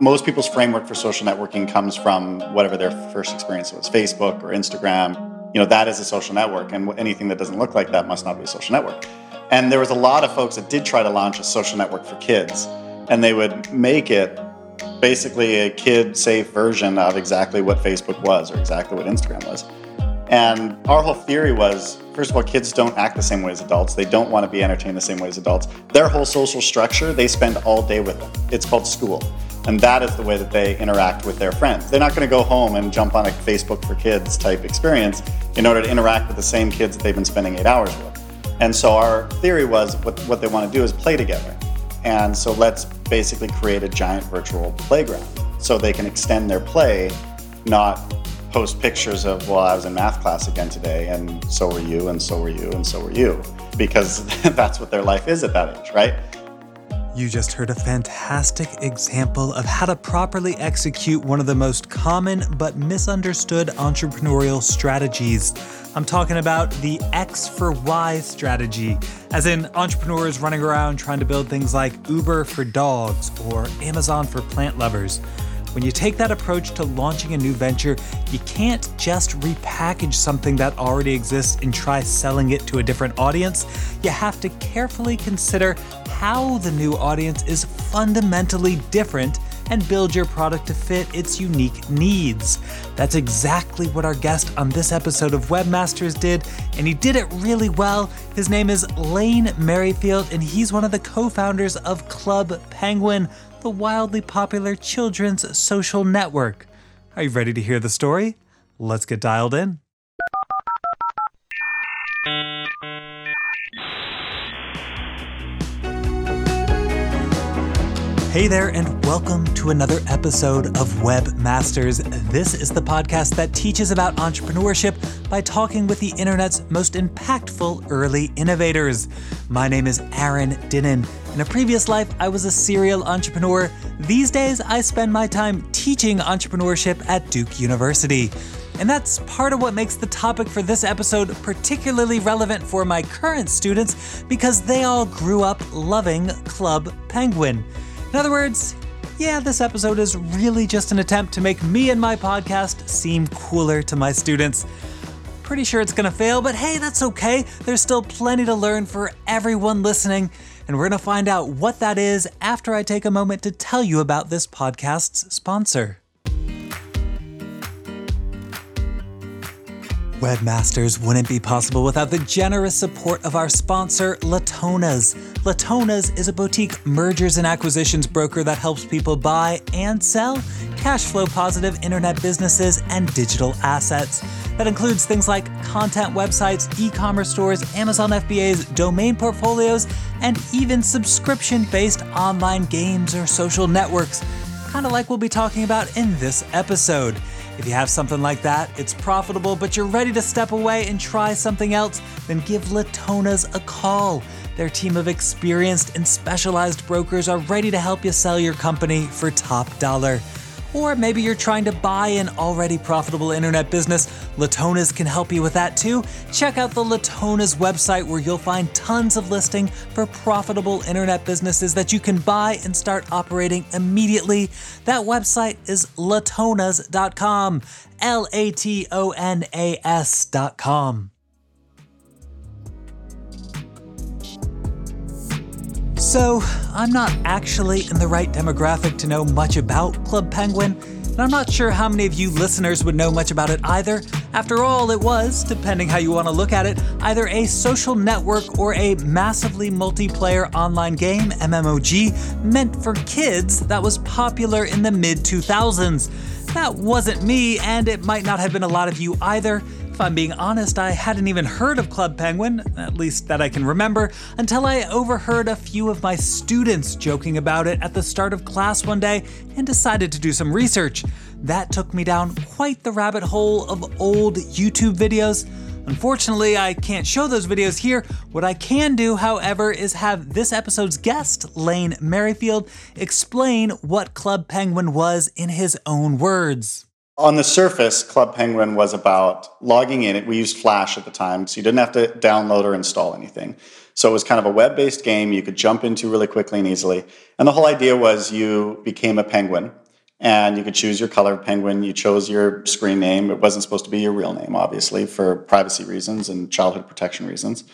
most people's framework for social networking comes from whatever their first experience was Facebook or Instagram. You know, that is a social network, and anything that doesn't look like that must not be a social network. And there was a lot of folks that did try to launch a social network for kids, and they would make it basically a kid safe version of exactly what Facebook was or exactly what Instagram was. And our whole theory was first of all, kids don't act the same way as adults. They don't want to be entertained the same way as adults. Their whole social structure, they spend all day with it. It's called school. And that is the way that they interact with their friends. They're not going to go home and jump on a Facebook for kids type experience in order to interact with the same kids that they've been spending eight hours with. And so our theory was what, what they want to do is play together. And so let's basically create a giant virtual playground so they can extend their play, not post pictures of, well, I was in math class again today, and so were you, and so were you, and so were you, because that's what their life is at that age, right? You just heard a fantastic example of how to properly execute one of the most common but misunderstood entrepreneurial strategies. I'm talking about the X for Y strategy, as in entrepreneurs running around trying to build things like Uber for dogs or Amazon for plant lovers. When you take that approach to launching a new venture, you can't just repackage something that already exists and try selling it to a different audience. You have to carefully consider how the new audience is fundamentally different and build your product to fit its unique needs. That's exactly what our guest on this episode of Webmasters did, and he did it really well. His name is Lane Merrifield, and he's one of the co founders of Club Penguin the wildly popular children's social network. Are you ready to hear the story? Let's get dialed in. Hey there, and welcome to another episode of Webmasters. This is the podcast that teaches about entrepreneurship by talking with the internet's most impactful early innovators. My name is Aaron Dinin. In a previous life, I was a serial entrepreneur. These days, I spend my time teaching entrepreneurship at Duke University. And that's part of what makes the topic for this episode particularly relevant for my current students because they all grew up loving Club Penguin. In other words, yeah, this episode is really just an attempt to make me and my podcast seem cooler to my students. Pretty sure it's gonna fail, but hey, that's okay. There's still plenty to learn for everyone listening, and we're gonna find out what that is after I take a moment to tell you about this podcast's sponsor. Webmasters wouldn't be possible without the generous support of our sponsor, Latonas. Latonas is a boutique mergers and acquisitions broker that helps people buy and sell cash flow positive internet businesses and digital assets. That includes things like content websites, e commerce stores, Amazon FBAs, domain portfolios, and even subscription based online games or social networks, kind of like we'll be talking about in this episode. If you have something like that, it's profitable, but you're ready to step away and try something else, then give Latonas a call. Their team of experienced and specialized brokers are ready to help you sell your company for top dollar. Or maybe you're trying to buy an already profitable internet business. Latonas can help you with that too. Check out the Latonas website where you'll find tons of listing for profitable internet businesses that you can buy and start operating immediately. That website is latonas.com. L A T O N A S.com. So, I'm not actually in the right demographic to know much about Club Penguin, and I'm not sure how many of you listeners would know much about it either. After all, it was, depending how you want to look at it, either a social network or a massively multiplayer online game, MMOG, meant for kids that was popular in the mid 2000s. That wasn't me, and it might not have been a lot of you either. If I'm being honest, I hadn't even heard of Club Penguin, at least that I can remember, until I overheard a few of my students joking about it at the start of class one day and decided to do some research. That took me down quite the rabbit hole of old YouTube videos. Unfortunately, I can't show those videos here. What I can do, however, is have this episode's guest, Lane Merrifield, explain what Club Penguin was in his own words. On the surface, Club Penguin was about logging in. We used Flash at the time, so you didn't have to download or install anything. So it was kind of a web based game you could jump into really quickly and easily. And the whole idea was you became a penguin and you could choose your color of penguin. You chose your screen name. It wasn't supposed to be your real name, obviously, for privacy reasons and childhood protection reasons.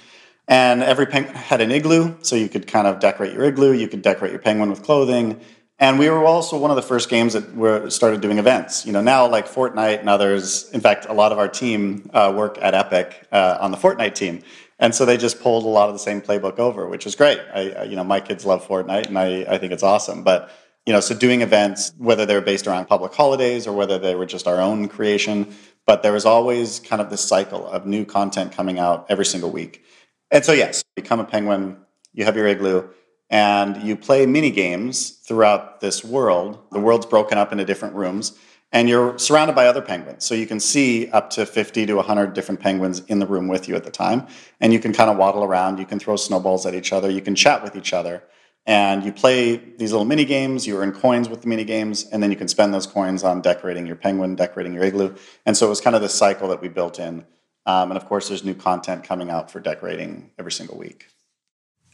And every penguin had an igloo, so you could kind of decorate your igloo. You could decorate your penguin with clothing. And we were also one of the first games that were started doing events. You know, now like Fortnite and others. In fact, a lot of our team uh, work at Epic uh, on the Fortnite team, and so they just pulled a lot of the same playbook over, which is great. I, I, you know, my kids love Fortnite, and I, I think it's awesome. But you know, so doing events, whether they're based around public holidays or whether they were just our own creation, but there was always kind of this cycle of new content coming out every single week. And so, yes, become a penguin, you have your igloo, and you play mini games throughout this world. The world's broken up into different rooms, and you're surrounded by other penguins. So you can see up to 50 to 100 different penguins in the room with you at the time. And you can kind of waddle around, you can throw snowballs at each other, you can chat with each other. And you play these little mini games, you earn coins with the mini games, and then you can spend those coins on decorating your penguin, decorating your igloo. And so it was kind of this cycle that we built in um, and of course, there's new content coming out for decorating every single week.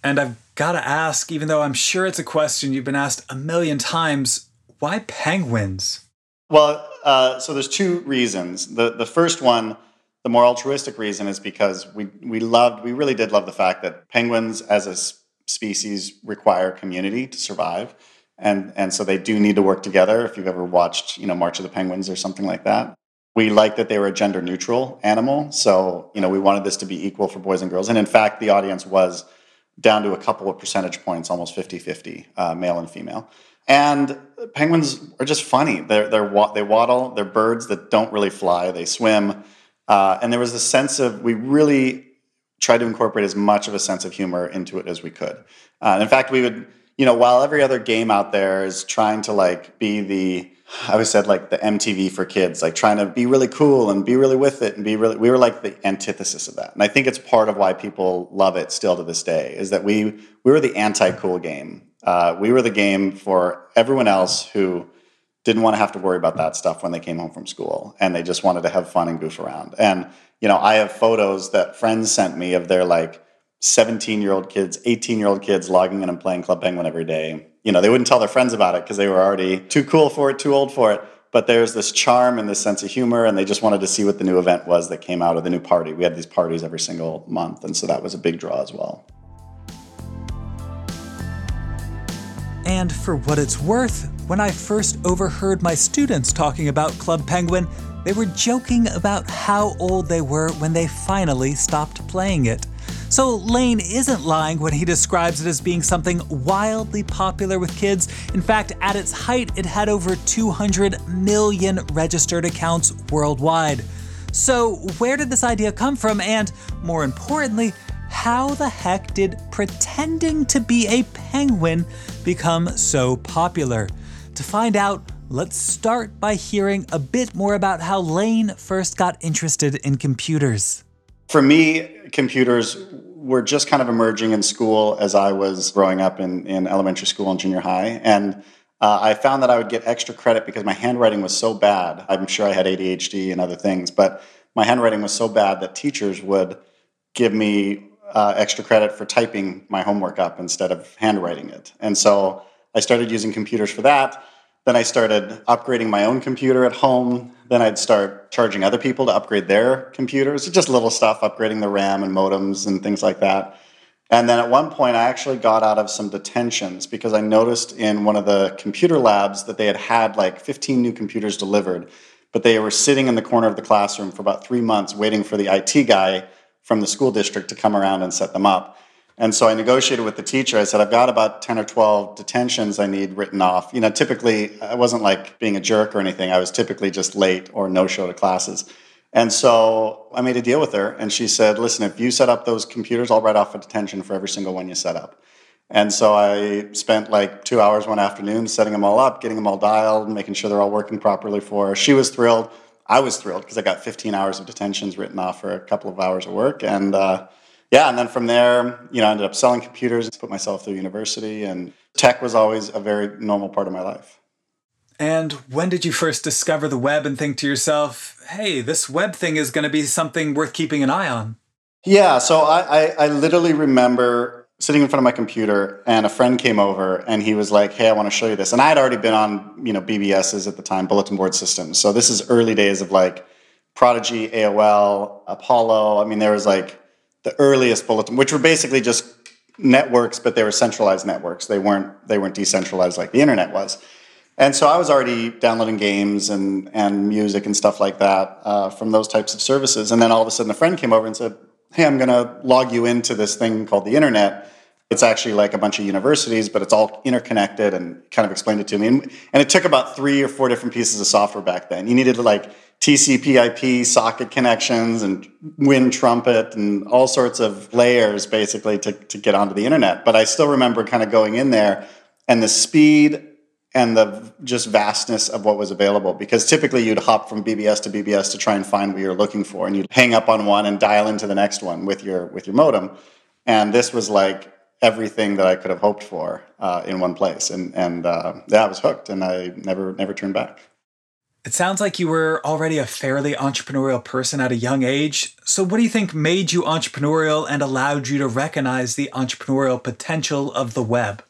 And I've got to ask, even though I'm sure it's a question you've been asked a million times, why penguins? Well, uh, so there's two reasons. The the first one, the more altruistic reason, is because we we loved, we really did love the fact that penguins as a species require community to survive, and and so they do need to work together. If you've ever watched, you know, March of the Penguins or something like that, we liked that they were a gender neutral animal. So, you know, we wanted this to be equal for boys and girls. And in fact, the audience was down to a couple of percentage points, almost 50 50, uh, male and female. And penguins are just funny. They're, they're, they waddle, they're birds that don't really fly, they swim. Uh, and there was a sense of, we really tried to incorporate as much of a sense of humor into it as we could. Uh, in fact, we would, you know, while every other game out there is trying to like be the, I always said like the MTV for kids, like trying to be really cool and be really with it and be really. We were like the antithesis of that, and I think it's part of why people love it still to this day. Is that we we were the anti-cool game. Uh, we were the game for everyone else who didn't want to have to worry about that stuff when they came home from school, and they just wanted to have fun and goof around. And you know, I have photos that friends sent me of their like 17 year old kids, 18 year old kids logging in and playing Club Penguin every day you know, they wouldn't tell their friends about it because they were already too cool for it, too old for it. But there's this charm and this sense of humor, and they just wanted to see what the new event was that came out of the new party. We had these parties every single month, and so that was a big draw as well. And for what it's worth, when I first overheard my students talking about Club Penguin, they were joking about how old they were when they finally stopped playing it. So Lane isn't lying when he describes it as being something wildly popular with kids. In fact, at its height, it had over 200 million registered accounts worldwide. So, where did this idea come from? And more importantly, how the heck did pretending to be a penguin become so popular? To find out, let's start by hearing a bit more about how Lane first got interested in computers. For me, computers were just kind of emerging in school as I was growing up in, in elementary school and junior high. And uh, I found that I would get extra credit because my handwriting was so bad. I'm sure I had ADHD and other things, but my handwriting was so bad that teachers would give me uh, extra credit for typing my homework up instead of handwriting it. And so I started using computers for that. Then I started upgrading my own computer at home. Then I'd start charging other people to upgrade their computers, just little stuff, upgrading the RAM and modems and things like that. And then at one point, I actually got out of some detentions because I noticed in one of the computer labs that they had had like 15 new computers delivered, but they were sitting in the corner of the classroom for about three months waiting for the IT guy from the school district to come around and set them up. And so I negotiated with the teacher. I said, I've got about 10 or 12 detentions I need written off. You know, typically, I wasn't like being a jerk or anything. I was typically just late or no show to classes. And so I made a deal with her, and she said, Listen, if you set up those computers, I'll write off a detention for every single one you set up. And so I spent like two hours one afternoon setting them all up, getting them all dialed, making sure they're all working properly for her. She was thrilled. I was thrilled because I got 15 hours of detentions written off for a couple of hours of work. And, uh, yeah, and then from there, you know, I ended up selling computers, put myself through university, and tech was always a very normal part of my life. And when did you first discover the web and think to yourself, hey, this web thing is going to be something worth keeping an eye on? Yeah, so I, I, I literally remember sitting in front of my computer and a friend came over and he was like hey i want to show you this and i had already been on you know bbs's at the time bulletin board systems so this is early days of like prodigy aol apollo i mean there was like the earliest bulletin which were basically just networks but they were centralized networks they weren't they weren't decentralized like the internet was and so i was already downloading games and and music and stuff like that uh, from those types of services and then all of a sudden a friend came over and said hey i'm going to log you into this thing called the internet it's actually like a bunch of universities, but it's all interconnected and kind of explained it to me. And, and it took about three or four different pieces of software back then. You needed to like TCP IP socket connections and wind trumpet and all sorts of layers basically to, to get onto the internet. But I still remember kind of going in there and the speed and the just vastness of what was available because typically you'd hop from BBS to BBS to try and find what you're looking for and you'd hang up on one and dial into the next one with your with your modem and this was like everything that I could have hoped for uh, in one place. And and uh, yeah, I was hooked, and I never never turned back. It sounds like you were already a fairly entrepreneurial person at a young age. So, what do you think made you entrepreneurial and allowed you to recognize the entrepreneurial potential of the web?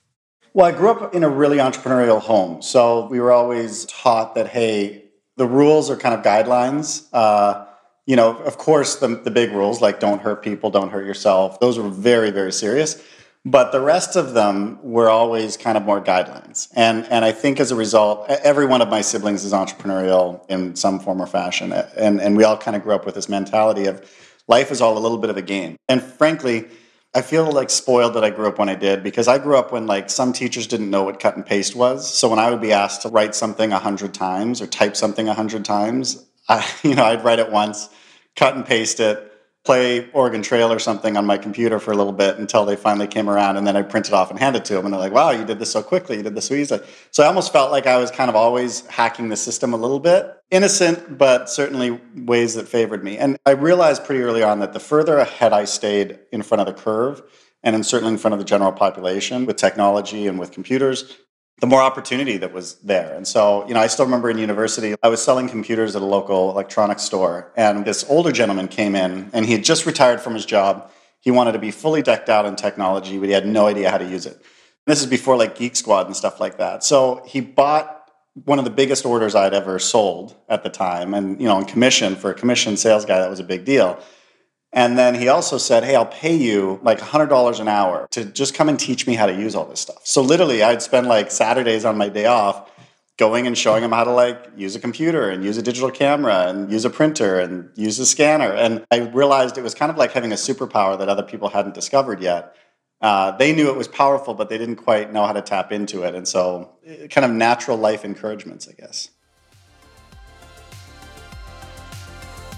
Well, I grew up in a really entrepreneurial home. So, we were always taught that, hey, the rules are kind of guidelines. Uh, you know, of course, the, the big rules like don't hurt people, don't hurt yourself, those were very, very serious. But the rest of them were always kind of more guidelines. And, and I think as a result, every one of my siblings is entrepreneurial in some form or fashion. And, and we all kind of grew up with this mentality of life is all a little bit of a game. And frankly, I feel like spoiled that I grew up when I did because I grew up when like some teachers didn't know what cut and paste was. So when I would be asked to write something a hundred times or type something a hundred times, I, you know, I'd write it once, cut and paste it, play Oregon Trail or something on my computer for a little bit until they finally came around, and then I print it off and hand it to them, and they're like, "Wow, you did this so quickly! You did this so easily." So I almost felt like I was kind of always hacking the system a little bit, innocent, but certainly ways that favored me. And I realized pretty early on that the further ahead I stayed in front of the curve, and certainly in front of the general population with technology and with computers, the more opportunity that was there. And so, you know, I still remember in university, I was selling computers at a local electronics store, and this older gentleman came in, and he had just retired from his job. He wanted to be fully decked out in technology, but he had no idea how to use it. This is before like Geek Squad and stuff like that. So he bought one of the biggest orders I'd ever sold at the time, and you know, on commission for a commission sales guy, that was a big deal. And then he also said, Hey, I'll pay you like $100 an hour to just come and teach me how to use all this stuff. So literally, I'd spend like Saturdays on my day off going and showing him how to like use a computer and use a digital camera and use a printer and use a scanner. And I realized it was kind of like having a superpower that other people hadn't discovered yet. Uh, they knew it was powerful, but they didn't quite know how to tap into it. And so, eh, kind of natural life encouragements, I guess.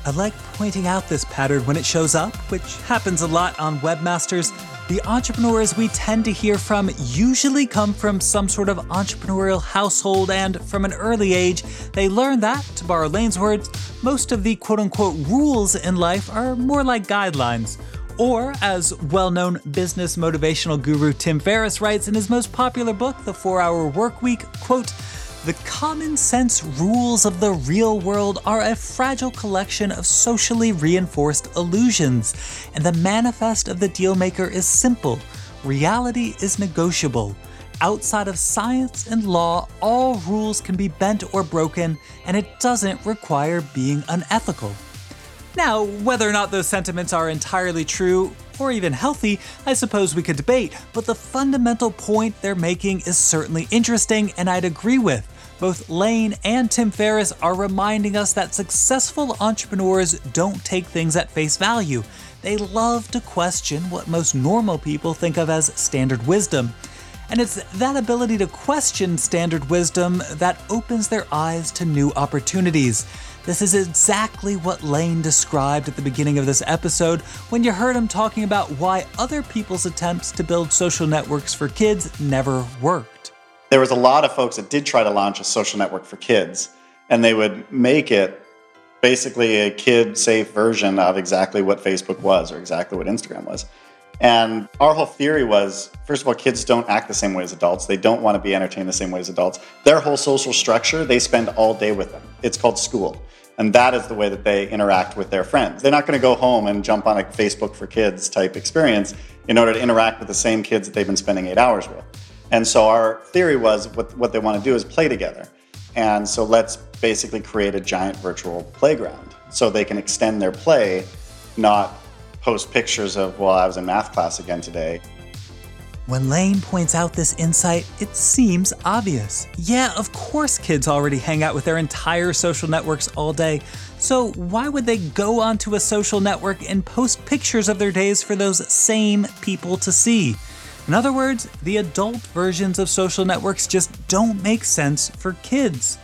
I like pointing out this pattern when it shows up, which happens a lot on webmasters. The entrepreneurs we tend to hear from usually come from some sort of entrepreneurial household, and from an early age, they learn that, to borrow Lane's words, most of the quote unquote rules in life are more like guidelines. Or, as well known business motivational guru Tim Ferriss writes in his most popular book, The 4 Hour Work Week, quote, the common sense rules of the real world are a fragile collection of socially reinforced illusions, and the manifest of the dealmaker is simple reality is negotiable. Outside of science and law, all rules can be bent or broken, and it doesn't require being unethical. Now, whether or not those sentiments are entirely true, or even healthy, I suppose we could debate, but the fundamental point they're making is certainly interesting and I'd agree with. Both Lane and Tim Ferriss are reminding us that successful entrepreneurs don't take things at face value. They love to question what most normal people think of as standard wisdom. And it's that ability to question standard wisdom that opens their eyes to new opportunities. This is exactly what Lane described at the beginning of this episode when you heard him talking about why other people's attempts to build social networks for kids never work there was a lot of folks that did try to launch a social network for kids, and they would make it basically a kid safe version of exactly what Facebook was or exactly what Instagram was. And our whole theory was first of all, kids don't act the same way as adults. They don't want to be entertained the same way as adults. Their whole social structure, they spend all day with them. It's called school. And that is the way that they interact with their friends. They're not going to go home and jump on a Facebook for kids type experience in order to interact with the same kids that they've been spending eight hours with. And so our theory was what, what they want to do is play together. And so let's basically create a giant virtual playground so they can extend their play, not post pictures of, well, I was in math class again today. When Lane points out this insight, it seems obvious. Yeah, of course, kids already hang out with their entire social networks all day, so why would they go onto a social network and post pictures of their days for those same people to see? In other words, the adult versions of social networks just don't make sense for kids.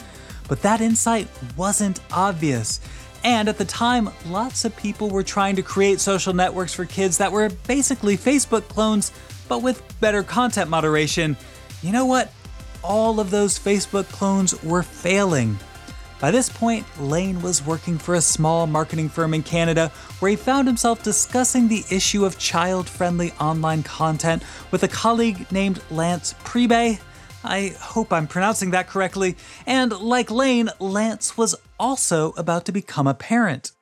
But that insight wasn't obvious. And at the time, lots of people were trying to create social networks for kids that were basically Facebook clones, but with better content moderation. You know what? All of those Facebook clones were failing. By this point, Lane was working for a small marketing firm in Canada where he found himself discussing the issue of child friendly online content with a colleague named Lance Priebe. I hope I'm pronouncing that correctly. And like Lane, Lance was also about to become a parent.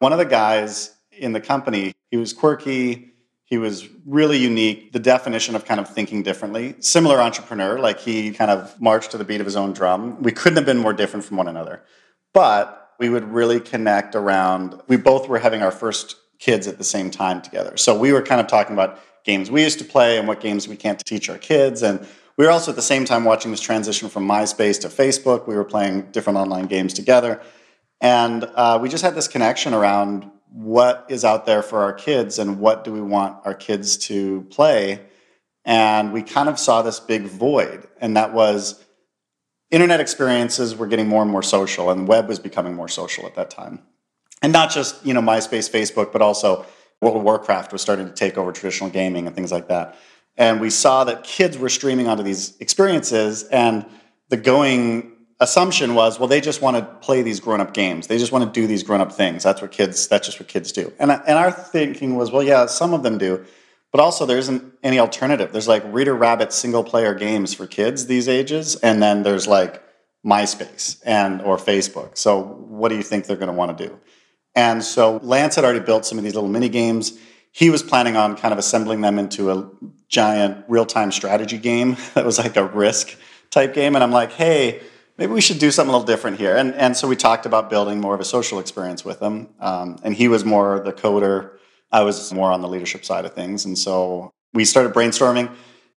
One of the guys in the company, he was quirky, he was really unique, the definition of kind of thinking differently. Similar entrepreneur, like he kind of marched to the beat of his own drum. We couldn't have been more different from one another. But we would really connect around, we both were having our first kids at the same time together. So we were kind of talking about games we used to play and what games we can't teach our kids. And we were also at the same time watching this transition from MySpace to Facebook. We were playing different online games together. And uh, we just had this connection around what is out there for our kids and what do we want our kids to play. And we kind of saw this big void, and that was internet experiences were getting more and more social, and the web was becoming more social at that time. And not just you know MySpace, Facebook, but also World of Warcraft was starting to take over traditional gaming and things like that. And we saw that kids were streaming onto these experiences, and the going assumption was, well, they just want to play these grown-up games. They just want to do these grown-up things. That's what kids. That's just what kids do. And and our thinking was, well, yeah, some of them do, but also there isn't any alternative. There's like Reader Rabbit single-player games for kids these ages, and then there's like MySpace and or Facebook. So what do you think they're going to want to do? And so Lance had already built some of these little mini games. He was planning on kind of assembling them into a giant real-time strategy game that was like a risk type game. And I'm like, hey maybe we should do something a little different here. And, and so we talked about building more of a social experience with him. Um, and he was more the coder. I was more on the leadership side of things. And so we started brainstorming.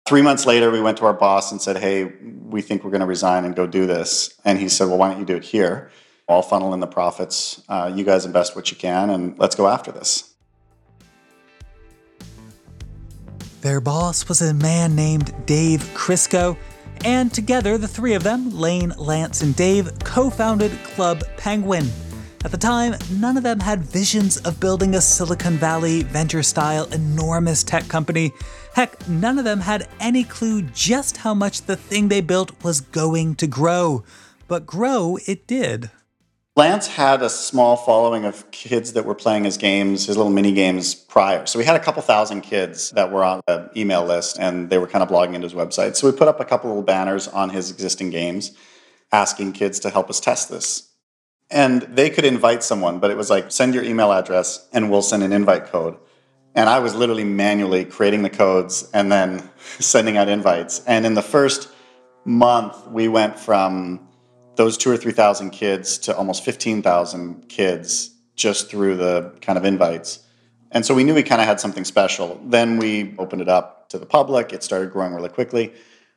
Three months later, we went to our boss and said, Hey, we think we're going to resign and go do this. And he said, Well, why don't you do it here? I'll funnel in the profits. Uh, you guys invest what you can, and let's go after this. Their boss was a man named Dave Krysko. And together, the three of them, Lane, Lance, and Dave, co founded Club Penguin. At the time, none of them had visions of building a Silicon Valley venture style enormous tech company. Heck, none of them had any clue just how much the thing they built was going to grow. But grow it did. Lance had a small following of kids that were playing his games, his little mini games prior. So we had a couple thousand kids that were on the email list and they were kind of blogging into his website. So we put up a couple of banners on his existing games asking kids to help us test this. And they could invite someone, but it was like, send your email address and we'll send an invite code. And I was literally manually creating the codes and then sending out invites. And in the first month, we went from those two or three thousand kids to almost 15,000 kids just through the kind of invites. And so we knew we kind of had something special. Then we opened it up to the public. It started growing really quickly.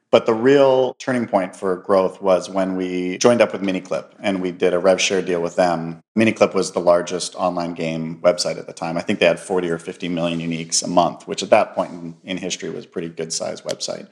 But the real turning point for growth was when we joined up with MiniClip and we did a rev share deal with them. MiniClip was the largest online game website at the time. I think they had 40 or 50 million uniques a month, which at that point in, in history was a pretty good sized website.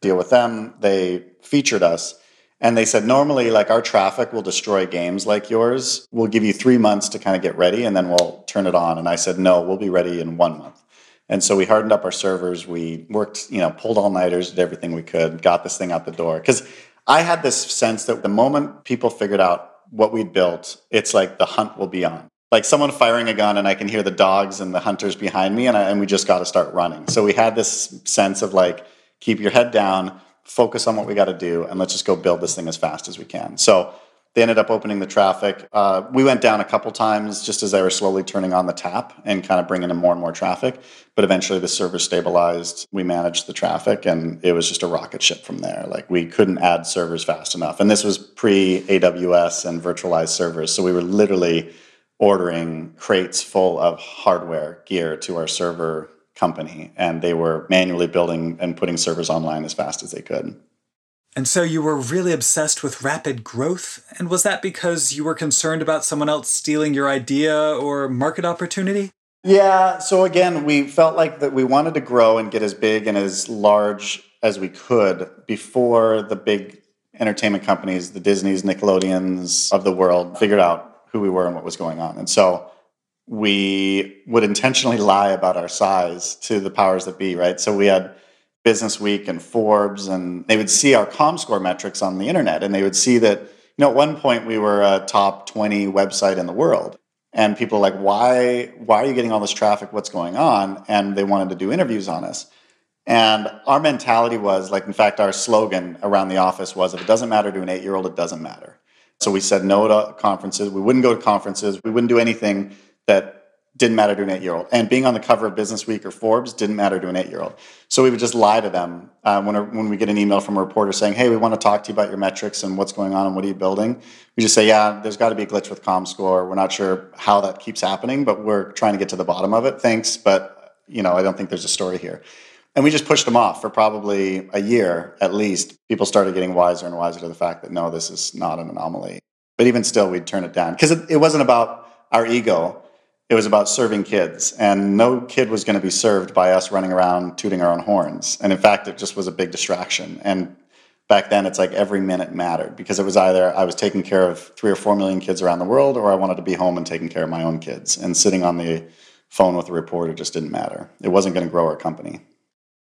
Deal with them. They featured us and they said, normally, like our traffic will destroy games like yours. We'll give you three months to kind of get ready and then we'll turn it on. And I said, no, we'll be ready in one month. And so we hardened up our servers. We worked, you know, pulled all nighters, did everything we could, got this thing out the door. Because I had this sense that the moment people figured out what we'd built, it's like the hunt will be on. like someone firing a gun and I can hear the dogs and the hunters behind me and, I, and we just got to start running. So we had this sense of like, keep your head down, focus on what we got to do, and let's just go build this thing as fast as we can. So they ended up opening the traffic. Uh, we went down a couple times just as they were slowly turning on the tap and kind of bringing in more and more traffic. But eventually the server stabilized. We managed the traffic and it was just a rocket ship from there. Like we couldn't add servers fast enough. And this was pre AWS and virtualized servers. So we were literally ordering crates full of hardware gear to our server company. And they were manually building and putting servers online as fast as they could. And so you were really obsessed with rapid growth? And was that because you were concerned about someone else stealing your idea or market opportunity? Yeah, so again, we felt like that we wanted to grow and get as big and as large as we could before the big entertainment companies, the Disneys, Nickelodeons of the world, figured out who we were and what was going on. And so we would intentionally lie about our size to the powers that be, right? So we had Business Week and Forbes, and they would see our ComScore metrics on the internet, and they would see that, you know, at one point we were a top 20 website in the world. And people like, why, why are you getting all this traffic? What's going on? And they wanted to do interviews on us. And our mentality was like, in fact, our slogan around the office was if it doesn't matter to an eight year old, it doesn't matter. So we said no to conferences. We wouldn't go to conferences. We wouldn't do anything that didn't matter to an eight year old. And being on the cover of Business Week or Forbes didn't matter to an eight year old. So we would just lie to them uh, when, when we get an email from a reporter saying, hey, we want to talk to you about your metrics and what's going on and what are you building. We just say, yeah, there's got to be a glitch with ComScore. We're not sure how that keeps happening, but we're trying to get to the bottom of it. Thanks, but you know, I don't think there's a story here. And we just pushed them off for probably a year at least. People started getting wiser and wiser to the fact that no, this is not an anomaly. But even still, we'd turn it down because it, it wasn't about our ego it was about serving kids and no kid was going to be served by us running around tooting our own horns. And in fact it just was a big distraction. And back then it's like every minute mattered because it was either i was taking care of three or four million kids around the world or i wanted to be home and taking care of my own kids. And sitting on the phone with a reporter just didn't matter. It wasn't going to grow our company.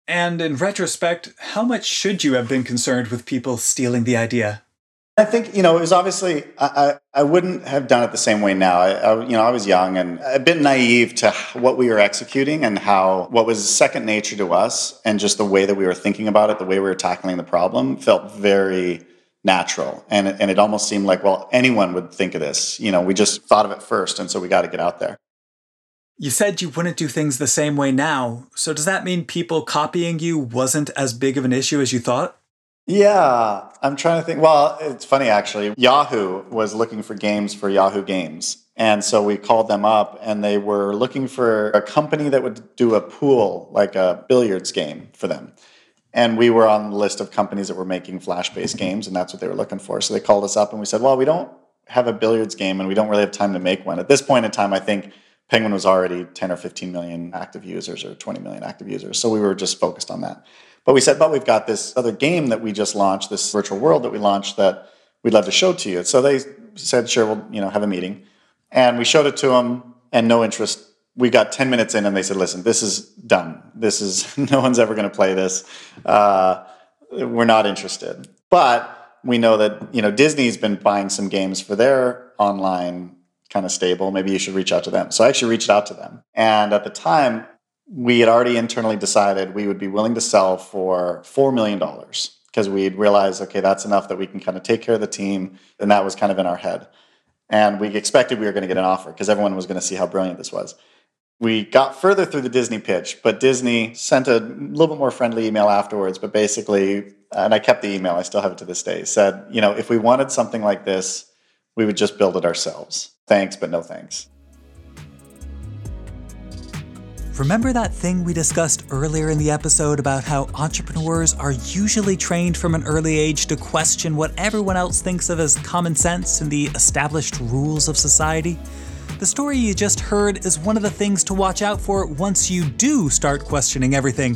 And in retrospect how much should you have been concerned with people stealing the idea I think you know it was obviously I, I, I wouldn't have done it the same way now. I, I, you know I was young and a bit naive to what we were executing and how what was second nature to us and just the way that we were thinking about it, the way we were tackling the problem felt very natural and and it almost seemed like well anyone would think of this. You know we just thought of it first and so we got to get out there. You said you wouldn't do things the same way now. So does that mean people copying you wasn't as big of an issue as you thought? Yeah, I'm trying to think. Well, it's funny actually. Yahoo was looking for games for Yahoo Games. And so we called them up and they were looking for a company that would do a pool, like a billiards game for them. And we were on the list of companies that were making flash based games, and that's what they were looking for. So they called us up and we said, Well, we don't have a billiards game and we don't really have time to make one. At this point in time, I think Penguin was already 10 or 15 million active users or 20 million active users. So we were just focused on that. But we said, but we've got this other game that we just launched, this virtual world that we launched that we'd love to show to you. So they said, sure, we'll you know have a meeting, and we showed it to them, and no interest. We got ten minutes in, and they said, listen, this is done. This is no one's ever going to play this. Uh, we're not interested. But we know that you know Disney's been buying some games for their online kind of stable. Maybe you should reach out to them. So I actually reached out to them, and at the time we had already internally decided we would be willing to sell for $4 million because we'd realized, okay, that's enough that we can kind of take care of the team. And that was kind of in our head. And we expected we were going to get an offer because everyone was going to see how brilliant this was. We got further through the Disney pitch, but Disney sent a little bit more friendly email afterwards. But basically, and I kept the email, I still have it to this day, said, you know, if we wanted something like this, we would just build it ourselves. Thanks, but no thanks. Remember that thing we discussed earlier in the episode about how entrepreneurs are usually trained from an early age to question what everyone else thinks of as common sense and the established rules of society? The story you just heard is one of the things to watch out for once you do start questioning everything.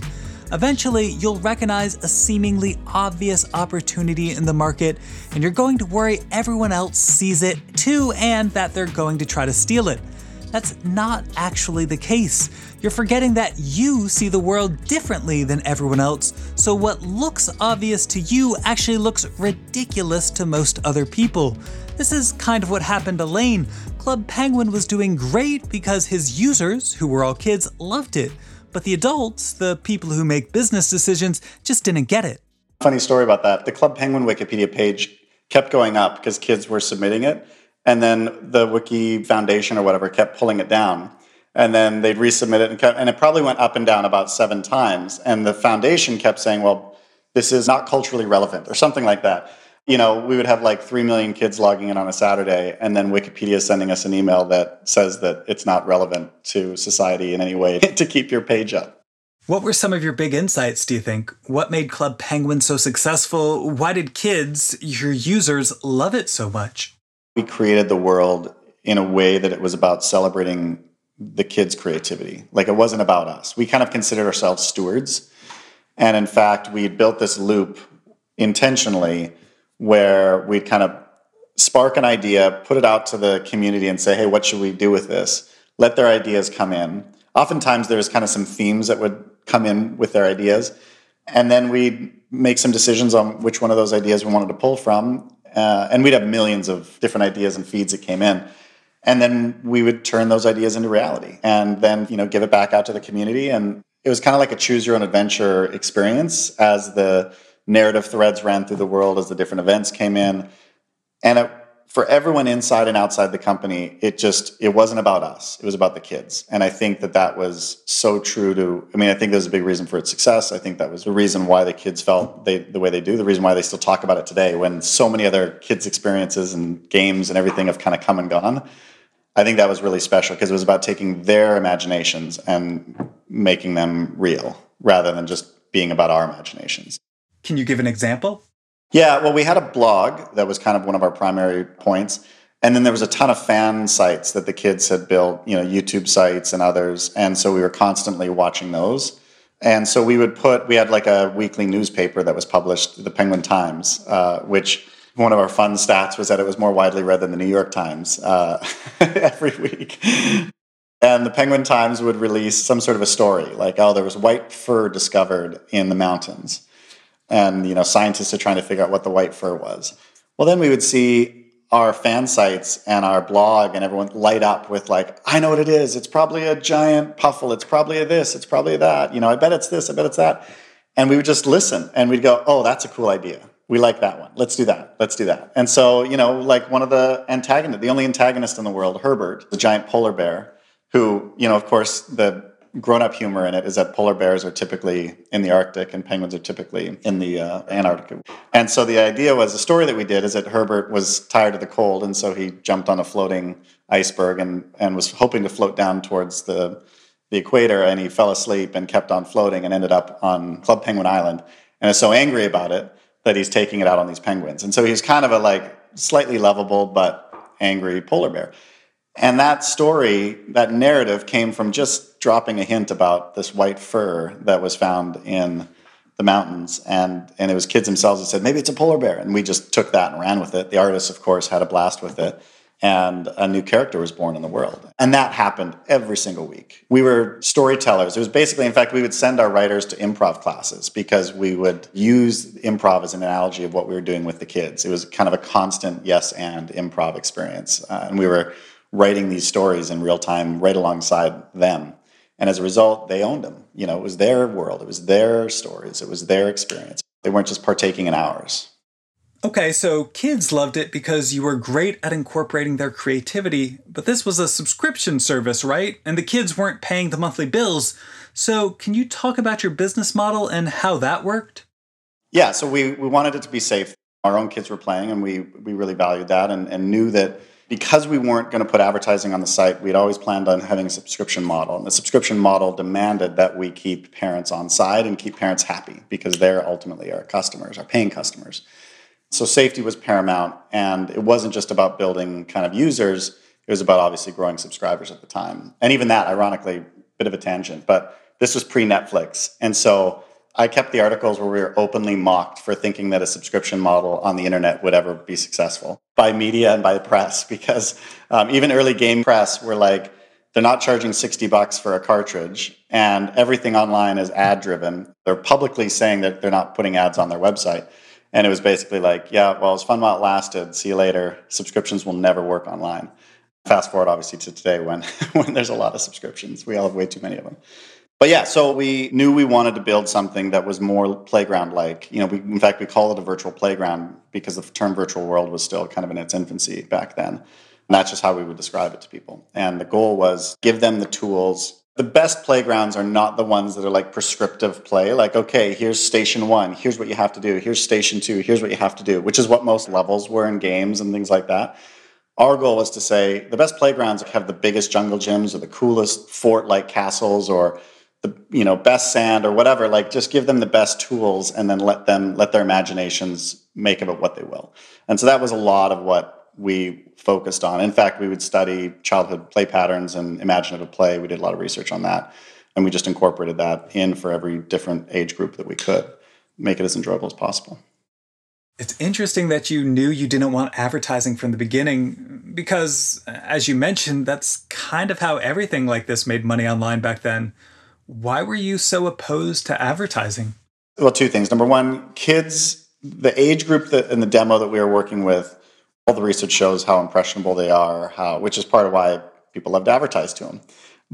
Eventually, you'll recognize a seemingly obvious opportunity in the market, and you're going to worry everyone else sees it too and that they're going to try to steal it. That's not actually the case. You're forgetting that you see the world differently than everyone else, so what looks obvious to you actually looks ridiculous to most other people. This is kind of what happened to Lane. Club Penguin was doing great because his users, who were all kids, loved it. But the adults, the people who make business decisions, just didn't get it. Funny story about that. The Club Penguin Wikipedia page kept going up because kids were submitting it. And then the Wiki Foundation or whatever kept pulling it down. And then they'd resubmit it and, kept, and it probably went up and down about seven times. And the foundation kept saying, well, this is not culturally relevant or something like that. You know, we would have like 3 million kids logging in on a Saturday, and then Wikipedia sending us an email that says that it's not relevant to society in any way to keep your page up. What were some of your big insights, do you think? What made Club Penguin so successful? Why did kids, your users, love it so much? We created the world in a way that it was about celebrating the kids' creativity. Like it wasn't about us. We kind of considered ourselves stewards. And in fact, we built this loop intentionally where we'd kind of spark an idea, put it out to the community and say, hey, what should we do with this? Let their ideas come in. Oftentimes, there's kind of some themes that would come in with their ideas. And then we'd make some decisions on which one of those ideas we wanted to pull from. Uh, and we'd have millions of different ideas and feeds that came in. And then we would turn those ideas into reality and then, you know, give it back out to the community. And it was kind of like a choose your own adventure experience as the narrative threads ran through the world, as the different events came in. And it for everyone inside and outside the company it just it wasn't about us. It was about the kids. And i think that that was so true to i mean i think there's a big reason for its success. I think that was the reason why the kids felt they the way they do the reason why they still talk about it today when so many other kids experiences and games and everything have kind of come and gone. I think that was really special because it was about taking their imaginations and making them real rather than just being about our imaginations. Can you give an example yeah, well, we had a blog that was kind of one of our primary points. And then there was a ton of fan sites that the kids had built, you know, YouTube sites and others. And so we were constantly watching those. And so we would put, we had like a weekly newspaper that was published, the Penguin Times, uh, which one of our fun stats was that it was more widely read than the New York Times uh, every week. And the Penguin Times would release some sort of a story like, oh, there was white fur discovered in the mountains and you know scientists are trying to figure out what the white fur was. Well, then we would see our fan sites and our blog and everyone light up with like, I know what it is. It's probably a giant puffle. It's probably a this. It's probably that. You know, I bet it's this. I bet it's that. And we would just listen and we'd go, oh, that's a cool idea. We like that one. Let's do that. Let's do that. And so, you know, like one of the antagonists, the only antagonist in the world, Herbert, the giant polar bear, who, you know, of course, the grown-up humor in it is that polar bears are typically in the Arctic and penguins are typically in the uh, Antarctic. And so the idea was the story that we did is that Herbert was tired of the cold, and so he jumped on a floating iceberg and and was hoping to float down towards the the equator, and he fell asleep and kept on floating and ended up on Club Penguin Island, and is so angry about it that he's taking it out on these penguins. And so he's kind of a like slightly lovable but angry polar bear. And that story, that narrative came from just dropping a hint about this white fur that was found in the mountains. And, and it was kids themselves that said, maybe it's a polar bear. And we just took that and ran with it. The artists, of course, had a blast with it. And a new character was born in the world. And that happened every single week. We were storytellers. It was basically, in fact, we would send our writers to improv classes because we would use improv as an analogy of what we were doing with the kids. It was kind of a constant yes and improv experience. Uh, and we were writing these stories in real time right alongside them. And as a result, they owned them. You know, it was their world, it was their stories, it was their experience. They weren't just partaking in ours. Okay, so kids loved it because you were great at incorporating their creativity, but this was a subscription service, right? And the kids weren't paying the monthly bills. So, can you talk about your business model and how that worked? Yeah, so we, we wanted it to be safe. Our own kids were playing, and we, we really valued that and, and knew that because we weren't going to put advertising on the site, we'd always planned on having a subscription model. And the subscription model demanded that we keep parents on side and keep parents happy because they're ultimately our customers, our paying customers. So safety was paramount. And it wasn't just about building kind of users, it was about obviously growing subscribers at the time. And even that, ironically, bit of a tangent, but this was pre Netflix. And so I kept the articles where we were openly mocked for thinking that a subscription model on the internet would ever be successful by media and by the press because um, even early game press were like, they're not charging 60 bucks for a cartridge and everything online is ad driven. They're publicly saying that they're not putting ads on their website. And it was basically like, yeah, well, it was fun while it lasted. See you later. Subscriptions will never work online. Fast forward, obviously, to today when, when there's a lot of subscriptions. We all have way too many of them. But yeah, so we knew we wanted to build something that was more playground like. You know, we, in fact, we call it a virtual playground because the term virtual world was still kind of in its infancy back then. And that's just how we would describe it to people. And the goal was give them the tools. The best playgrounds are not the ones that are like prescriptive play, like, okay, here's station one, here's what you have to do, here's station two, here's what you have to do, which is what most levels were in games and things like that. Our goal was to say the best playgrounds have the biggest jungle gyms or the coolest fort like castles or the you know best sand or whatever like just give them the best tools and then let them let their imaginations make of it what they will. And so that was a lot of what we focused on. In fact we would study childhood play patterns and imaginative play. We did a lot of research on that and we just incorporated that in for every different age group that we could make it as enjoyable as possible. It's interesting that you knew you didn't want advertising from the beginning because, as you mentioned, that's kind of how everything like this made money online back then. Why were you so opposed to advertising? Well, two things. Number one, kids, the age group that in the demo that we were working with, all the research shows how impressionable they are, how which is part of why people love to advertise to them.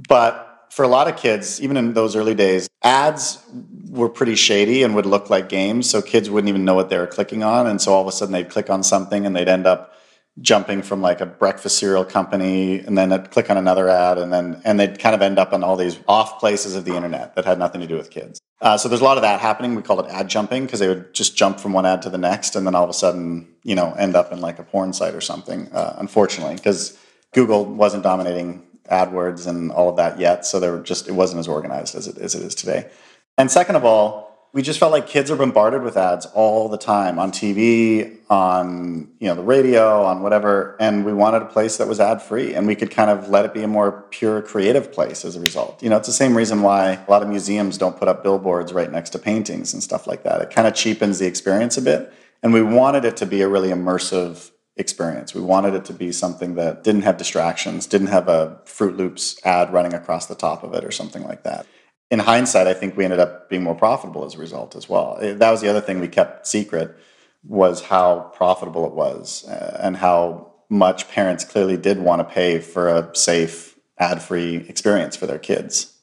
But for a lot of kids, even in those early days, ads were pretty shady and would look like games. So kids wouldn't even know what they were clicking on. And so all of a sudden they'd click on something and they'd end up jumping from like a breakfast cereal company and then I'd click on another ad and then and they'd kind of end up on all these off places of the internet that had nothing to do with kids. Uh, so there's a lot of that happening. We call it ad jumping because they would just jump from one ad to the next and then all of a sudden, you know, end up in like a porn site or something. Uh, unfortunately, because Google wasn't dominating AdWords and all of that yet. So there were just it wasn't as organized as it, as it is today. And second of all, we just felt like kids are bombarded with ads all the time on TV, on you know the radio, on whatever, and we wanted a place that was ad free, and we could kind of let it be a more pure creative place as a result. You know, it's the same reason why a lot of museums don't put up billboards right next to paintings and stuff like that. It kind of cheapens the experience a bit, and we wanted it to be a really immersive experience. We wanted it to be something that didn't have distractions, didn't have a Froot Loops ad running across the top of it or something like that. In hindsight, I think we ended up being more profitable as a result as well. Eh, that was the other thing we kept secret was how profitable it was uh, and how much parents clearly did want to pay for a safe ad-free experience for their kids.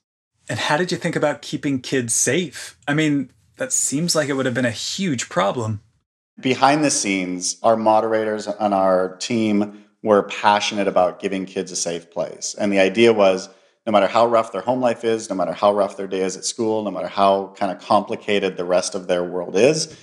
And how did you think about keeping kids safe? I mean, that seems like it would have been a huge problem. Behind the scenes, our moderators and our team were passionate about giving kids a safe place. And the idea was no matter how rough their home life is, no matter how rough their day is at school, no matter how kind of complicated the rest of their world is,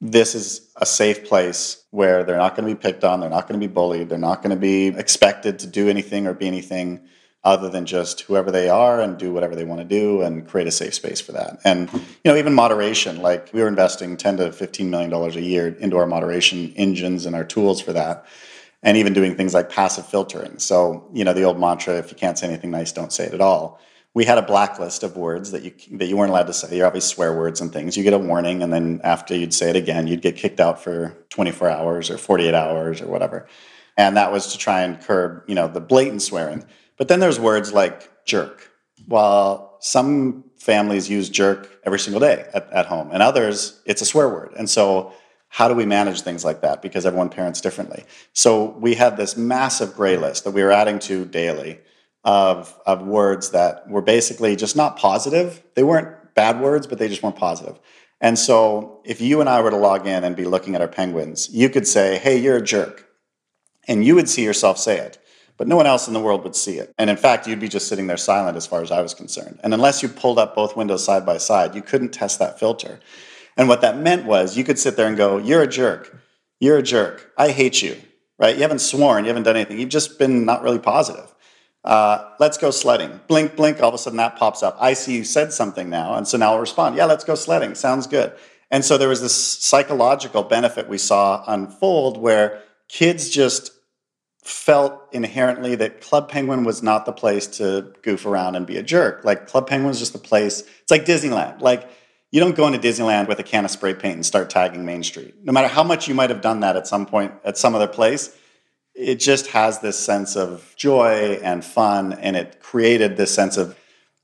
this is a safe place where they're not going to be picked on, they're not going to be bullied, they're not going to be expected to do anything or be anything other than just whoever they are and do whatever they want to do and create a safe space for that. And you know, even moderation, like we were investing 10 to 15 million dollars a year into our moderation engines and our tools for that. And even doing things like passive filtering. So, you know, the old mantra, if you can't say anything nice, don't say it at all. We had a blacklist of words that you that you weren't allowed to say. You're obviously swear words and things. You get a warning, and then after you'd say it again, you'd get kicked out for 24 hours or 48 hours or whatever. And that was to try and curb, you know, the blatant swearing. But then there's words like jerk. While some families use jerk every single day at, at home, and others, it's a swear word. And so, how do we manage things like that? Because everyone parents differently. So, we had this massive gray list that we were adding to daily of, of words that were basically just not positive. They weren't bad words, but they just weren't positive. And so, if you and I were to log in and be looking at our penguins, you could say, Hey, you're a jerk. And you would see yourself say it but no one else in the world would see it. And in fact, you'd be just sitting there silent as far as I was concerned. And unless you pulled up both windows side by side, you couldn't test that filter. And what that meant was you could sit there and go, You're a jerk. You're a jerk. I hate you. Right? You haven't sworn. You haven't done anything. You've just been not really positive. Uh, let's go sledding. Blink, blink. All of a sudden that pops up. I see you said something now. And so now I'll respond. Yeah, let's go sledding. Sounds good. And so there was this psychological benefit we saw unfold where kids just felt inherently that Club Penguin was not the place to goof around and be a jerk. Like Club Penguin was just the place. It's like Disneyland. Like you don't go into Disneyland with a can of spray paint and start tagging Main Street. No matter how much you might have done that at some point at some other place, it just has this sense of joy and fun, and it created this sense of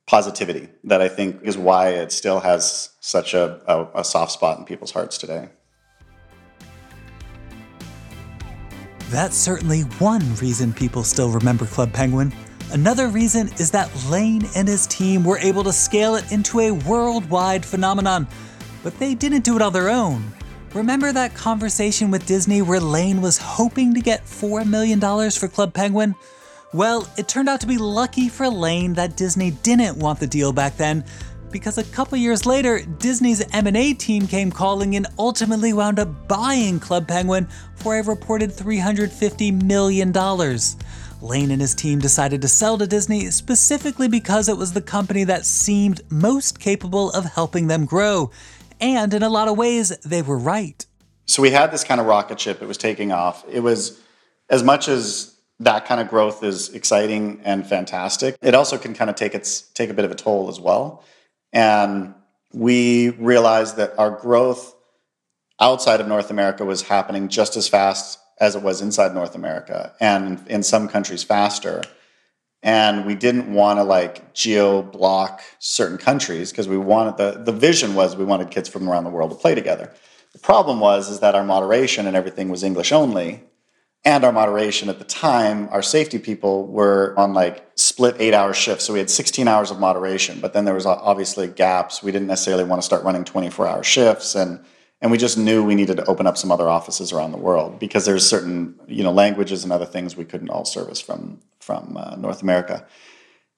positivity that I think is why it still has such a, a, a soft spot in people's hearts today. That's certainly one reason people still remember Club Penguin. Another reason is that Lane and his team were able to scale it into a worldwide phenomenon, but they didn't do it on their own. Remember that conversation with Disney where Lane was hoping to get $4 million for Club Penguin? Well, it turned out to be lucky for Lane that Disney didn't want the deal back then, because a couple years later, Disney's M&A team came calling and ultimately wound up buying Club Penguin for a reported $350 million. Lane and his team decided to sell to Disney specifically because it was the company that seemed most capable of helping them grow. And in a lot of ways, they were right. So we had this kind of rocket ship, it was taking off. It was as much as that kind of growth is exciting and fantastic. It also can kind of take its take a bit of a toll as well. And we realized that our growth outside of North America was happening just as fast as it was inside North America, and in some countries faster. And we didn't want to like geo block certain countries because we wanted the the vision was we wanted kids from around the world to play together. The problem was is that our moderation and everything was English only, and our moderation at the time, our safety people were on like split eight hour shifts. So we had 16 hours of moderation, but then there was obviously gaps. We didn't necessarily want to start running 24 hour shifts. And, and we just knew we needed to open up some other offices around the world because there's certain, you know, languages and other things we couldn't all service from, from uh, North America.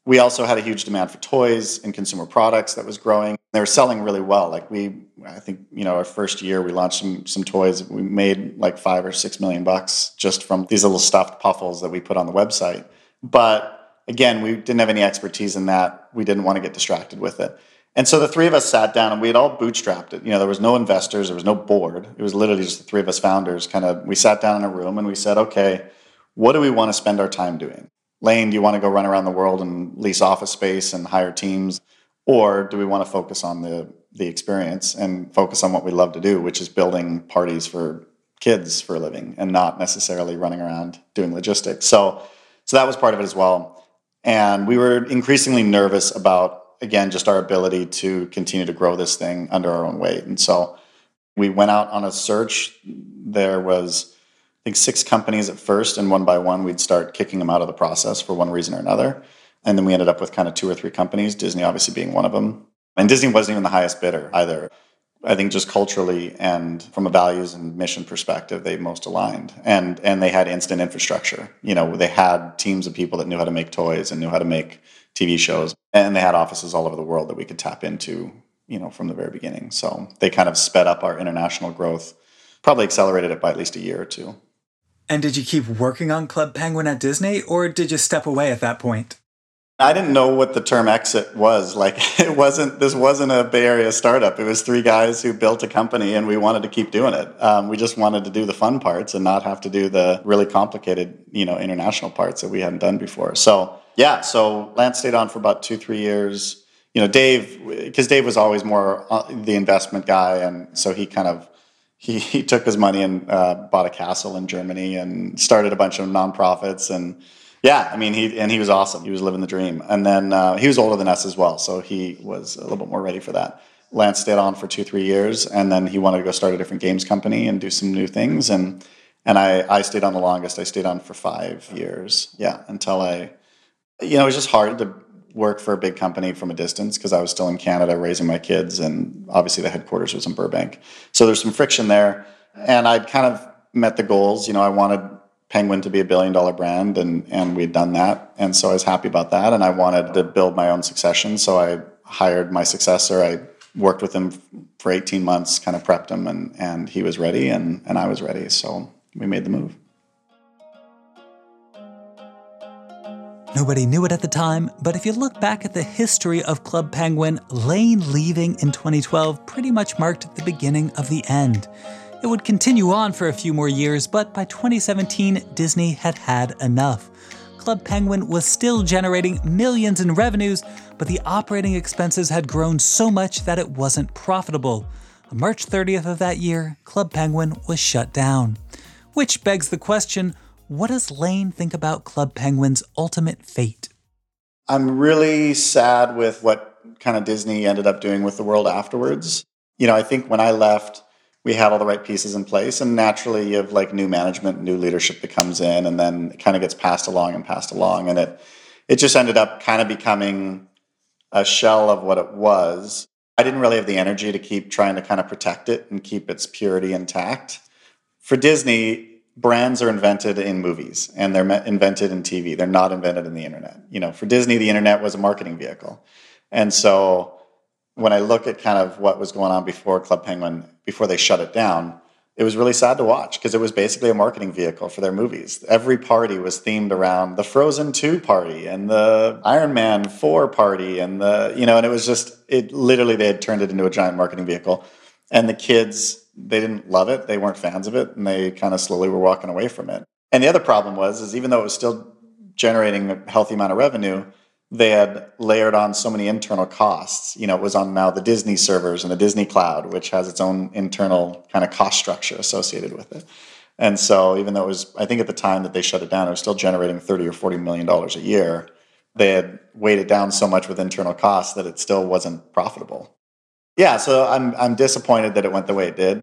We also had a huge demand for toys and consumer products that was growing. They were selling really well. Like we, I think you know, our first year we launched some some toys. We made like five or six million bucks just from these little stuffed puffles that we put on the website. But again, we didn't have any expertise in that. We didn't want to get distracted with it. And so the three of us sat down and we had all bootstrapped it. You know, there was no investors, there was no board. It was literally just the three of us founders. Kind of, we sat down in a room and we said, okay, what do we want to spend our time doing? Lane, do you want to go run around the world and lease office space and hire teams? Or do we want to focus on the, the experience and focus on what we love to do, which is building parties for kids for a living and not necessarily running around doing logistics? So, so that was part of it as well. And we were increasingly nervous about, again, just our ability to continue to grow this thing under our own weight. And so we went out on a search. There was I think six companies at first, and one by one, we'd start kicking them out of the process for one reason or another. And then we ended up with kind of two or three companies, Disney obviously being one of them. And Disney wasn't even the highest bidder either. I think just culturally and from a values and mission perspective, they most aligned. And and they had instant infrastructure. You know, they had teams of people that knew how to make toys and knew how to make TV shows. And they had offices all over the world that we could tap into, you know, from the very beginning. So they kind of sped up our international growth, probably accelerated it by at least a year or two. And did you keep working on Club Penguin at Disney, or did you step away at that point? I didn't know what the term exit was. Like it wasn't. This wasn't a Bay Area startup. It was three guys who built a company, and we wanted to keep doing it. Um, we just wanted to do the fun parts and not have to do the really complicated, you know, international parts that we hadn't done before. So yeah. So Lance stayed on for about two, three years. You know, Dave, because Dave was always more uh, the investment guy, and so he kind of he, he took his money and uh, bought a castle in Germany and started a bunch of nonprofits and yeah, I mean he and he was awesome. He was living the dream. And then uh, he was older than us as well, so he was a little bit more ready for that. Lance stayed on for two three years, and then he wanted to go start a different games company and do some new things. And and I I stayed on the longest. I stayed on for five years. Yeah, until I, you know, it was just hard to work for a big company from a distance because I was still in Canada raising my kids, and obviously the headquarters was in Burbank. So there's some friction there, and I'd kind of met the goals. You know, I wanted Penguin to be a billion dollar brand, and and we had done that, and so I was happy about that. And I wanted to build my own succession, so I hired my successor. I worked with him for 18 months, kind of prepped him, and and he was ready, and and I was ready. So we made the move. Nobody knew it at the time, but if you look back at the history of Club Penguin, Lane leaving in 2012 pretty much marked the beginning of the end. It would continue on for a few more years, but by 2017, Disney had had enough. Club Penguin was still generating millions in revenues, but the operating expenses had grown so much that it wasn't profitable. On March 30th of that year, Club Penguin was shut down. Which begs the question what does Lane think about Club Penguin's ultimate fate? I'm really sad with what kind of Disney ended up doing with the world afterwards. You know, I think when I left, we had all the right pieces in place, and naturally, you have like new management, new leadership that comes in, and then it kind of gets passed along and passed along, and it it just ended up kind of becoming a shell of what it was. I didn't really have the energy to keep trying to kind of protect it and keep its purity intact. For Disney, brands are invented in movies and they're invented in TV. They're not invented in the internet. You know, for Disney, the internet was a marketing vehicle. And so when I look at kind of what was going on before Club Penguin, before they shut it down, it was really sad to watch because it was basically a marketing vehicle for their movies. Every party was themed around the Frozen 2 party and the Iron Man 4 party and the, you know, and it was just, it literally, they had turned it into a giant marketing vehicle. And the kids, they didn't love it. They weren't fans of it. And they kind of slowly were walking away from it. And the other problem was, is even though it was still generating a healthy amount of revenue, they had layered on so many internal costs. You know, it was on now the Disney servers and the Disney cloud, which has its own internal kind of cost structure associated with it. And so, even though it was, I think at the time that they shut it down, it was still generating 30 or 40 million dollars a year. They had weighed it down so much with internal costs that it still wasn't profitable. Yeah, so I'm I'm disappointed that it went the way it did.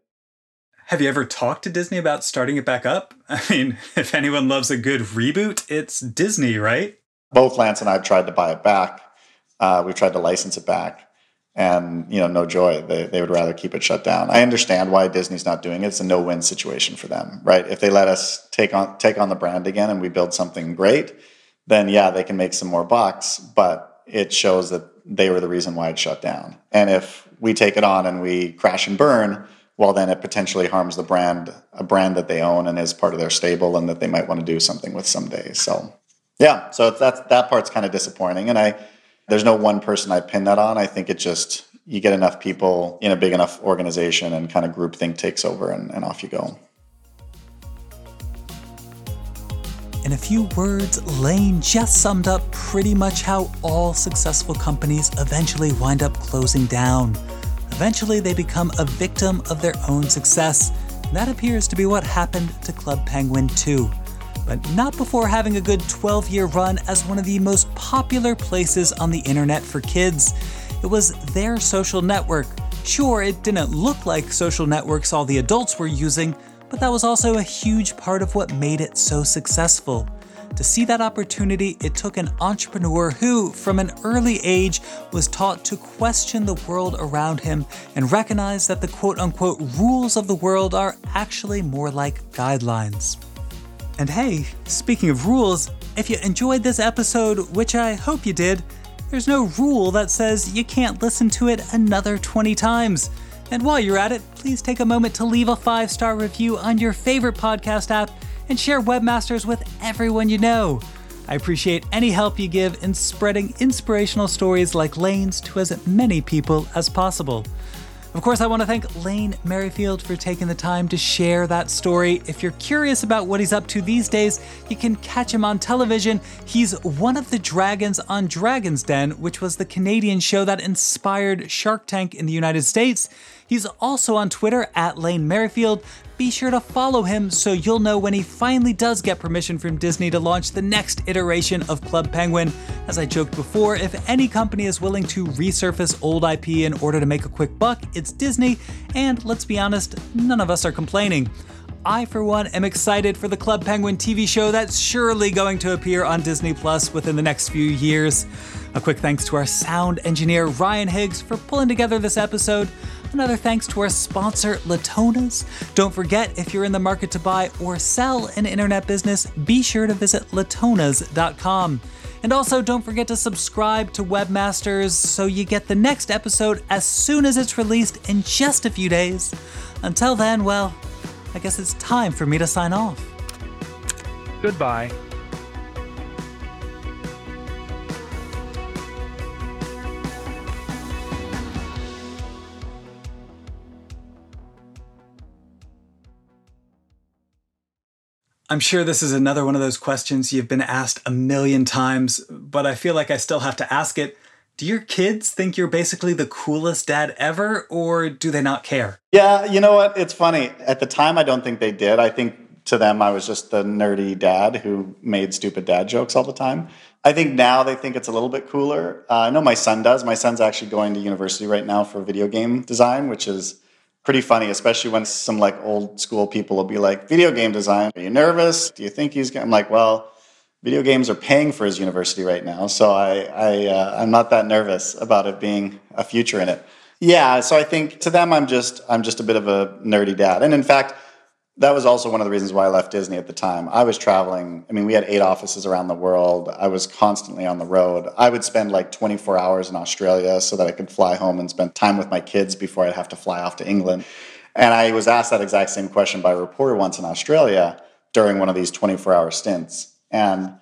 Have you ever talked to Disney about starting it back up? I mean, if anyone loves a good reboot, it's Disney, right? both Lance and I have tried to buy it back. Uh, we've tried to license it back, and you know, no joy. They they would rather keep it shut down. I understand why Disney's not doing it. It's a no win situation for them, right? If they let us take on take on the brand again and we build something great, then yeah, they can make some more bucks. But it shows that they were the reason why it shut down. And if we take it on and we crash and burn, well, then it potentially harms the brand, a brand that they own and is part of their stable, and that they might want to do something with someday. So yeah, so that's that part's kind of disappointing, and I there's no one person I pin that on. I think it just you get enough people in a big enough organization, and kind of groupthink takes over, and, and off you go. In a few words, Lane just summed up pretty much how all successful companies eventually wind up closing down. Eventually, they become a victim of their own success. And that appears to be what happened to Club Penguin too but not before having a good 12 year run as one of the most popular places on the internet for kids. It was their social network. Sure, it didn't look like social networks all the adults were using, but that was also a huge part of what made it so successful. To see that opportunity, it took an entrepreneur who, from an early age, was taught to question the world around him and recognize that the quote unquote rules of the world are actually more like guidelines. And hey, speaking of rules, if you enjoyed this episode, which I hope you did, there's no rule that says you can't listen to it another 20 times. And while you're at it, please take a moment to leave a five star review on your favorite podcast app and share Webmasters with everyone you know. I appreciate any help you give in spreading inspirational stories like Lane's to as many people as possible. Of course, I want to thank Lane Merrifield for taking the time to share that story. If you're curious about what he's up to these days, you can catch him on television. He's one of the dragons on Dragon's Den, which was the Canadian show that inspired Shark Tank in the United States. He's also on Twitter at Lane Merrifield. Be sure to follow him so you'll know when he finally does get permission from Disney to launch the next iteration of Club Penguin. As I joked before, if any company is willing to resurface old IP in order to make a quick buck, it's Disney, and let's be honest, none of us are complaining. I, for one, am excited for the Club Penguin TV show that's surely going to appear on Disney Plus within the next few years. A quick thanks to our sound engineer, Ryan Higgs, for pulling together this episode. Another thanks to our sponsor, Latonas. Don't forget, if you're in the market to buy or sell an internet business, be sure to visit latonas.com. And also, don't forget to subscribe to Webmasters so you get the next episode as soon as it's released in just a few days. Until then, well, I guess it's time for me to sign off. Goodbye. I'm sure this is another one of those questions you've been asked a million times, but I feel like I still have to ask it. Do your kids think you're basically the coolest dad ever, or do they not care? Yeah, you know what? It's funny. At the time, I don't think they did. I think to them, I was just the nerdy dad who made stupid dad jokes all the time. I think now they think it's a little bit cooler. Uh, I know my son does. My son's actually going to university right now for video game design, which is pretty funny, especially when some like old school people will be like, "Video game design? Are you nervous? Do you think he's?" I'm like, "Well." Video games are paying for his university right now, so I, I uh, I'm not that nervous about it being a future in it. Yeah, so I think to them, I'm just I'm just a bit of a nerdy dad, and in fact, that was also one of the reasons why I left Disney at the time. I was traveling. I mean, we had eight offices around the world. I was constantly on the road. I would spend like 24 hours in Australia so that I could fly home and spend time with my kids before I'd have to fly off to England. And I was asked that exact same question by a reporter once in Australia during one of these 24 hour stints. And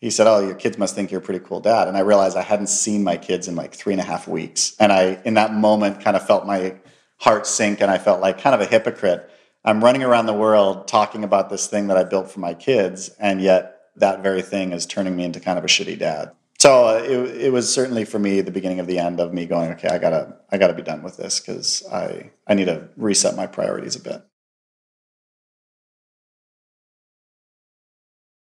he said, Oh, your kids must think you're a pretty cool dad. And I realized I hadn't seen my kids in like three and a half weeks. And I, in that moment, kind of felt my heart sink and I felt like kind of a hypocrite I'm running around the world talking about this thing that I built for my kids, and yet that very thing is turning me into kind of a shitty dad. So uh, it, it was certainly for me the beginning of the end of me going, okay, I gotta I gotta be done with this because I I need to reset my priorities a bit.